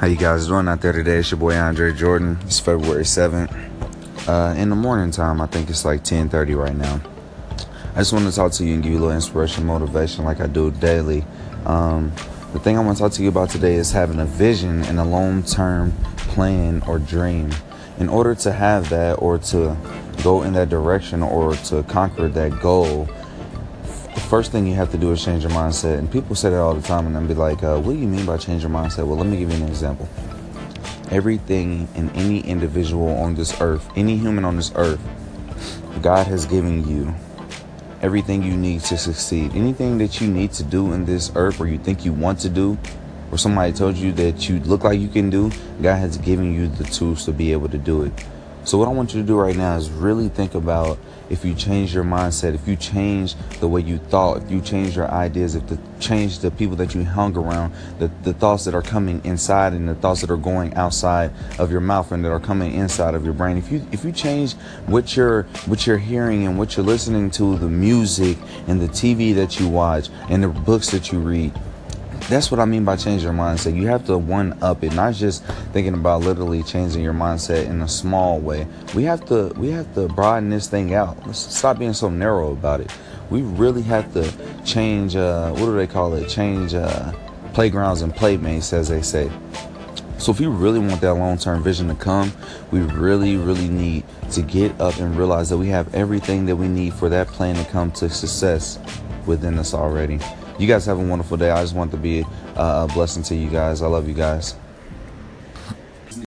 How you guys doing out there today? It's your boy Andre Jordan. It's February 7th. Uh, in the morning time, I think it's like 10:30 right now. I just want to talk to you and give you a little inspiration, motivation, like I do daily. Um, the thing I want to talk to you about today is having a vision and a long-term plan or dream. In order to have that, or to go in that direction, or to conquer that goal, first thing you have to do is change your mindset. And people say that all the time, and then be like, uh, "What do you mean by change your mindset?" Well, let me give you an example. Everything and any individual on this earth, any human on this earth, God has given you everything you need to succeed. Anything that you need to do in this earth, or you think you want to do, or somebody told you that you look like you can do, God has given you the tools to be able to do it. So, what I want you to do right now is really think about if you change your mindset, if you change the way you thought, if you change your ideas, if you change the people that you hung around, the, the thoughts that are coming inside and the thoughts that are going outside of your mouth and that are coming inside of your brain. If you if you change what you're what you're hearing and what you're listening to, the music and the TV that you watch and the books that you read, that's what I mean by change your mindset. You have to one up it, not just thinking about literally changing your mindset in a small way. We have to we have to broaden this thing out. Let's stop being so narrow about it. We really have to change. Uh, what do they call it? Change uh, playgrounds and playmates, as they say. So if you really want that long-term vision to come, we really, really need to get up and realize that we have everything that we need for that plan to come to success within us already. You guys have a wonderful day. I just want to be a blessing to you guys. I love you guys.